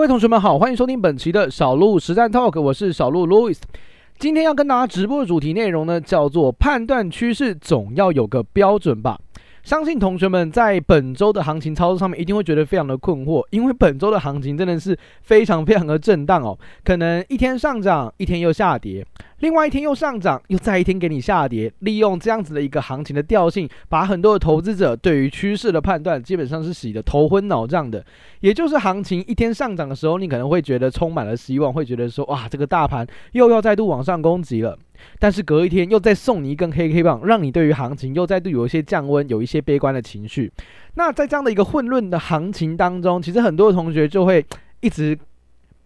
各位同学们好，欢迎收听本期的小鹿实战 Talk，我是小鹿 Louis。今天要跟大家直播的主题内容呢，叫做判断趋势总要有个标准吧。相信同学们在本周的行情操作上面一定会觉得非常的困惑，因为本周的行情真的是非常非常的震荡哦，可能一天上涨，一天又下跌。另外一天又上涨，又再一天给你下跌，利用这样子的一个行情的调性，把很多的投资者对于趋势的判断基本上是洗得头昏脑胀的。也就是行情一天上涨的时候，你可能会觉得充满了希望，会觉得说哇，这个大盘又要再度往上攻击了。但是隔一天又再送你一根黑 K 棒，让你对于行情又再度有一些降温，有一些悲观的情绪。那在这样的一个混乱的行情当中，其实很多同学就会一直。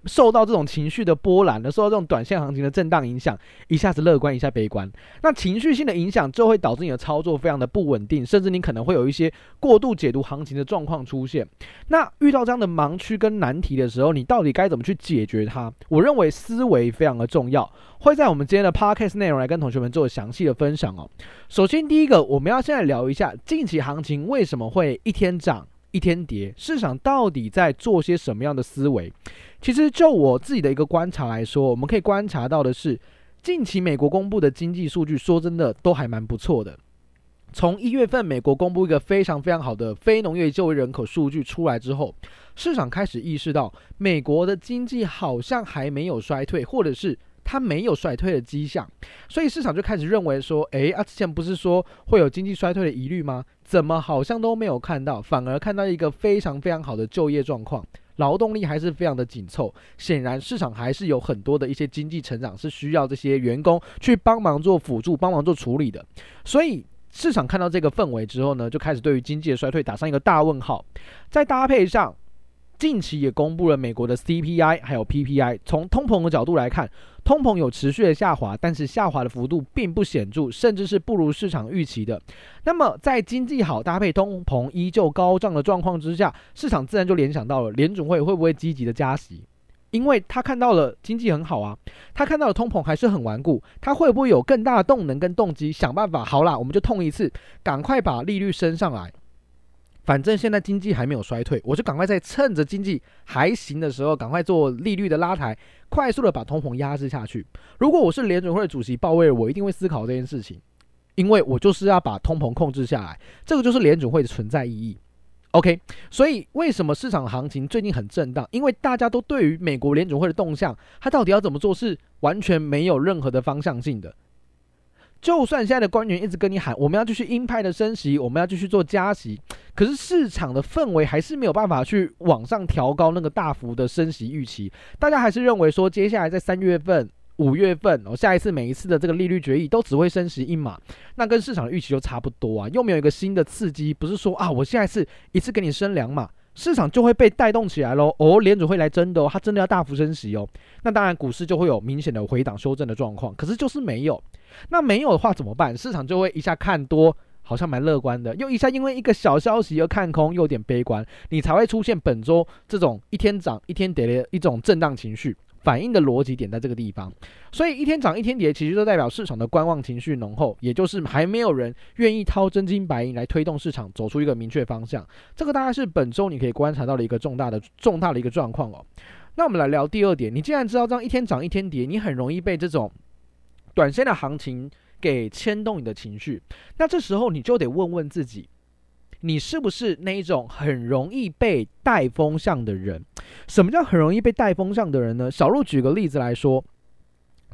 受到这种情绪的波澜的，受到这种短线行情的震荡影响，一下子乐观，一下悲观，那情绪性的影响就会导致你的操作非常的不稳定，甚至你可能会有一些过度解读行情的状况出现。那遇到这样的盲区跟难题的时候，你到底该怎么去解决它？我认为思维非常的重要，会在我们今天的 podcast 内容来跟同学们做详细的分享哦。首先，第一个我们要先来聊一下近期行情为什么会一天涨一天跌，市场到底在做些什么样的思维？其实就我自己的一个观察来说，我们可以观察到的是，近期美国公布的经济数据，说真的都还蛮不错的。从一月份美国公布一个非常非常好的非农业就业人口数据出来之后，市场开始意识到美国的经济好像还没有衰退，或者是它没有衰退的迹象，所以市场就开始认为说，诶，啊，之前不是说会有经济衰退的疑虑吗？怎么好像都没有看到，反而看到一个非常非常好的就业状况。劳动力还是非常的紧凑，显然市场还是有很多的一些经济成长是需要这些员工去帮忙做辅助、帮忙做处理的。所以市场看到这个氛围之后呢，就开始对于经济的衰退打上一个大问号。再搭配上。近期也公布了美国的 CPI 还有 PPI，从通膨的角度来看，通膨有持续的下滑，但是下滑的幅度并不显著，甚至是不如市场预期的。那么在经济好搭配通膨依旧高涨的状况之下，市场自然就联想到了联准会会不会积极的加息，因为他看到了经济很好啊，他看到了通膨还是很顽固，他会不会有更大的动能跟动机想办法？好啦，我们就痛一次，赶快把利率升上来。反正现在经济还没有衰退，我就赶快在趁着经济还行的时候，赶快做利率的拉抬，快速的把通膨压制下去。如果我是联准会主席鲍威尔，我一定会思考这件事情，因为我就是要把通膨控制下来，这个就是联准会的存在意义。OK，所以为什么市场行情最近很震荡？因为大家都对于美国联准会的动向，它到底要怎么做，是完全没有任何的方向性的。就算现在的官员一直跟你喊，我们要继续鹰派的升息，我们要继续做加息，可是市场的氛围还是没有办法去往上调高那个大幅的升息预期。大家还是认为说，接下来在三月份、五月份，哦，下一次每一次的这个利率决议都只会升息一码，那跟市场的预期就差不多啊，又没有一个新的刺激，不是说啊，我下一次一次给你升两码。市场就会被带动起来喽，哦，联准会来真的哦，它真的要大幅升息哦，那当然股市就会有明显的回档修正的状况，可是就是没有，那没有的话怎么办？市场就会一下看多，好像蛮乐观的，又一下因为一个小消息而看空，又有点悲观，你才会出现本周这种一天涨一天跌的一种震荡情绪。反应的逻辑点在这个地方，所以一天涨一天跌，其实就代表市场的观望情绪浓厚，也就是还没有人愿意掏真金白银来推动市场走出一个明确方向。这个大概是本周你可以观察到的一个重大的重大的一个状况哦。那我们来聊第二点，你既然知道这样一天涨一天跌，你很容易被这种短线的行情给牵动你的情绪，那这时候你就得问问自己。你是不是那一种很容易被带风向的人？什么叫很容易被带风向的人呢？小鹿举个例子来说，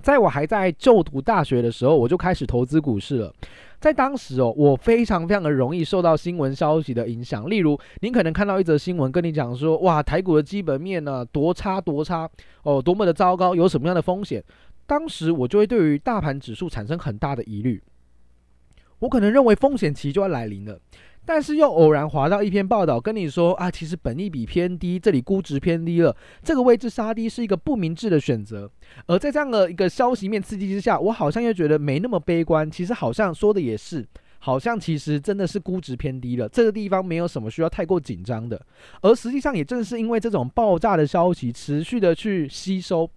在我还在就读大学的时候，我就开始投资股市了。在当时哦，我非常非常的容易受到新闻消息的影响。例如，您可能看到一则新闻跟你讲说，哇，台股的基本面呢，多差多差哦，多么的糟糕，有什么样的风险？当时我就会对于大盘指数产生很大的疑虑。我可能认为风险期就要来临了。但是又偶然滑到一篇报道，跟你说啊，其实本益比偏低，这里估值偏低了，这个位置杀低是一个不明智的选择。而在这样的一个消息面刺激之下，我好像又觉得没那么悲观。其实好像说的也是，好像其实真的是估值偏低了，这个地方没有什么需要太过紧张的。而实际上也正是因为这种爆炸的消息持续的去吸收，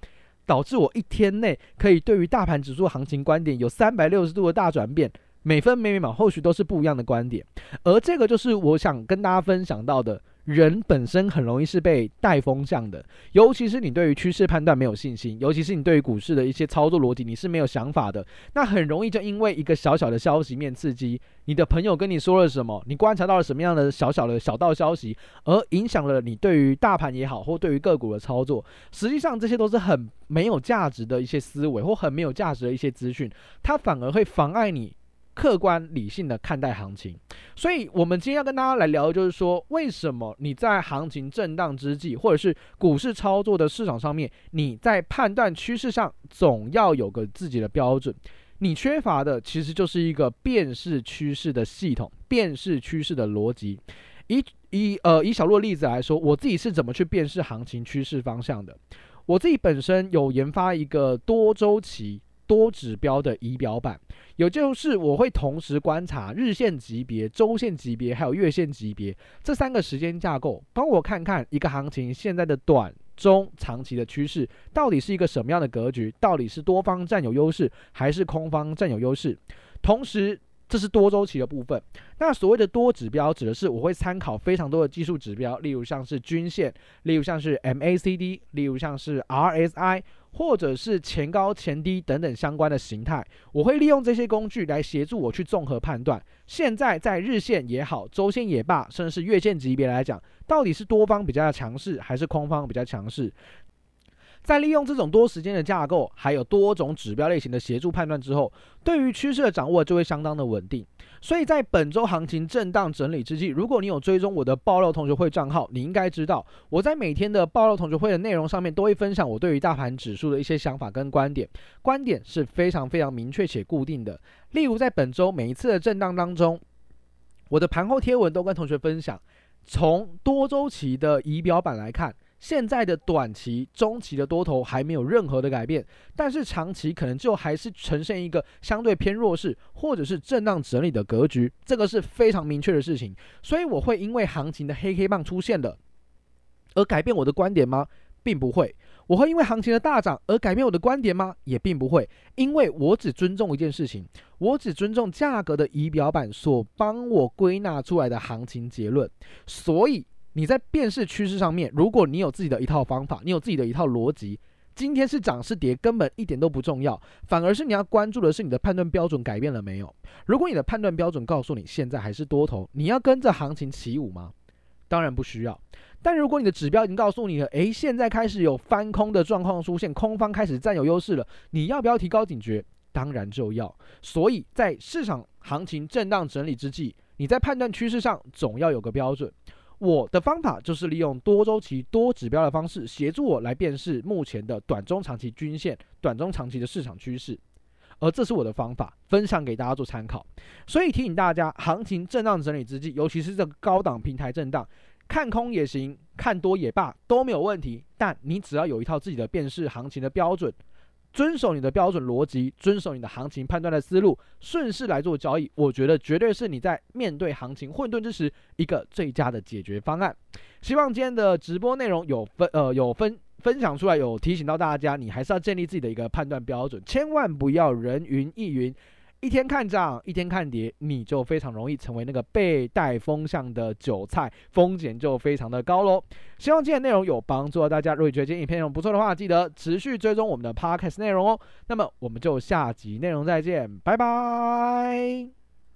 导致我一天内可以对于大盘指数行情观点有三百六十度的大转变。每分每秒，后续都是不一样的观点，而这个就是我想跟大家分享到的人本身很容易是被带风向的，尤其是你对于趋势判断没有信心，尤其是你对于股市的一些操作逻辑你是没有想法的，那很容易就因为一个小小的消息面刺激，你的朋友跟你说了什么，你观察到了什么样的小小的小道消息，而影响了你对于大盘也好，或对于个股的操作，实际上这些都是很没有价值的一些思维，或很没有价值的一些资讯，它反而会妨碍你。客观理性的看待行情，所以我们今天要跟大家来聊的就是说，为什么你在行情震荡之际，或者是股市操作的市场上面，你在判断趋势上总要有个自己的标准。你缺乏的其实就是一个辨识趋势的系统，辨识趋势的逻辑。以以呃以小洛例子来说，我自己是怎么去辨识行情趋势方向的？我自己本身有研发一个多周期。多指标的仪表板，也就是我会同时观察日线级别、周线级别还有月线级别这三个时间架构，帮我看看一个行情现在的短、中、长期的趋势到底是一个什么样的格局，到底是多方占有优势还是空方占有优势。同时，这是多周期的部分。那所谓的多指标，指的是我会参考非常多的技术指标，例如像是均线，例如像是 MACD，例如像是 RSI。或者是前高前低等等相关的形态，我会利用这些工具来协助我去综合判断。现在在日线也好，周线也罢，甚至是月线级别来讲，到底是多方比较强势，还是空方比较强势？在利用这种多时间的架构，还有多种指标类型的协助判断之后，对于趋势的掌握就会相当的稳定。所以在本周行情震荡整理之际，如果你有追踪我的爆料同学会账号，你应该知道我在每天的爆料同学会的内容上面都会分享我对于大盘指数的一些想法跟观点，观点是非常非常明确且固定的。例如在本周每一次的震荡当中，我的盘后贴文都跟同学分享，从多周期的仪表板来看。现在的短期、中期的多头还没有任何的改变，但是长期可能就还是呈现一个相对偏弱势，或者是震荡整理的格局，这个是非常明确的事情。所以我会因为行情的黑黑棒出现了，而改变我的观点吗？并不会。我会因为行情的大涨而改变我的观点吗？也并不会。因为我只尊重一件事情，我只尊重价格的仪表板所帮我归纳出来的行情结论，所以。你在辨识趋势上面，如果你有自己的一套方法，你有自己的一套逻辑，今天是涨是跌根本一点都不重要，反而是你要关注的是你的判断标准改变了没有。如果你的判断标准告诉你现在还是多头，你要跟着行情起舞吗？当然不需要。但如果你的指标已经告诉你了，诶，现在开始有翻空的状况出现，空方开始占有优势了，你要不要提高警觉？当然就要。所以在市场行情震荡整理之际，你在判断趋势上总要有个标准。我的方法就是利用多周期、多指标的方式，协助我来辨识目前的短中长期均线、短中长期的市场趋势，而这是我的方法，分享给大家做参考。所以提醒大家，行情震荡整理之际，尤其是这个高档平台震荡，看空也行，看多也罢，都没有问题。但你只要有一套自己的辨识行情的标准。遵守你的标准逻辑，遵守你的行情判断的思路，顺势来做交易，我觉得绝对是你在面对行情混沌之时一个最佳的解决方案。希望今天的直播内容有分呃有分分享出来，有提醒到大家，你还是要建立自己的一个判断标准，千万不要人云亦云。一天看涨，一天看跌，你就非常容易成为那个被带风向的韭菜，风险就非常的高喽。希望今天内容有帮助到大家。如果觉得今天影片内容不错的话，记得持续追踪我们的 Podcast 内容哦。那么我们就下集内容再见，拜拜。